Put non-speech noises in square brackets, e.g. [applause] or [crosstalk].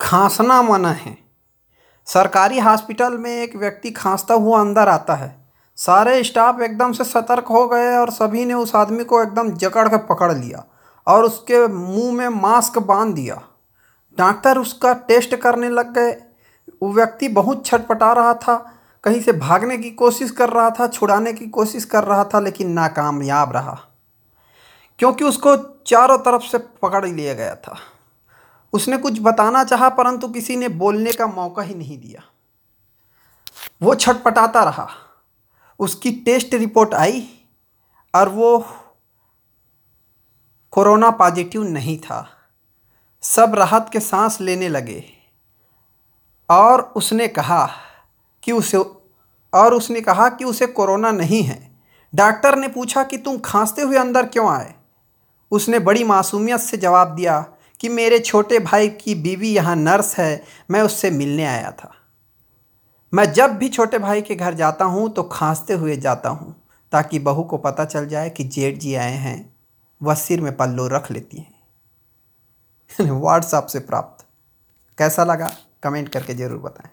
खांसना मना है। सरकारी हॉस्पिटल में एक व्यक्ति खांसता हुआ अंदर आता है। सारे स्टाफ एकदम से सतर्क हो गए और सभी ने उस आदमी को एकदम जकड़ के पकड़ लिया और उसके मुँह में मास्क बाँध दिया। डॉक्टर उसका टेस्ट करने लग गए। वो व्यक्ति बहुत छटपटा रहा था। कहीं से भागने की कोशिश कर रहा था, छुड़ाने की कोशिश कर रहा था, लेकिन नाकामयाब रहा। क्योंकि उसको चारों तरफ़ से पकड़ लिया गया था। उसने कुछ बताना चाहा, परंतु किसी ने बोलने का मौका ही नहीं दिया। वो छटपटाता रहा। उसकी टेस्ट रिपोर्ट आई और वो कोरोना पॉजिटिव नहीं था। सब राहत के सांस लेने लगे और उसने कहा कि उसे, और उसने कहा कि उसे कोरोना नहीं है। डॉक्टर ने पूछा कि तुम खांसते हुए अंदर क्यों आए? उसने बड़ी मासूमियत से जवाब दिया कि मेरे छोटे भाई की बीवी यहाँ नर्स है, मैं उससे मिलने आया था। मैं जब भी छोटे भाई के घर जाता हूँ तो खांसते हुए जाता हूँ, ताकि बहू को पता चल जाए कि जेठ जी आए हैं वह सिर में पल्लो रख लेती हैं। [laughs] व्हाट्सएप से प्राप्त। कैसा लगा? कमेंट करके ज़रूर बताएँ।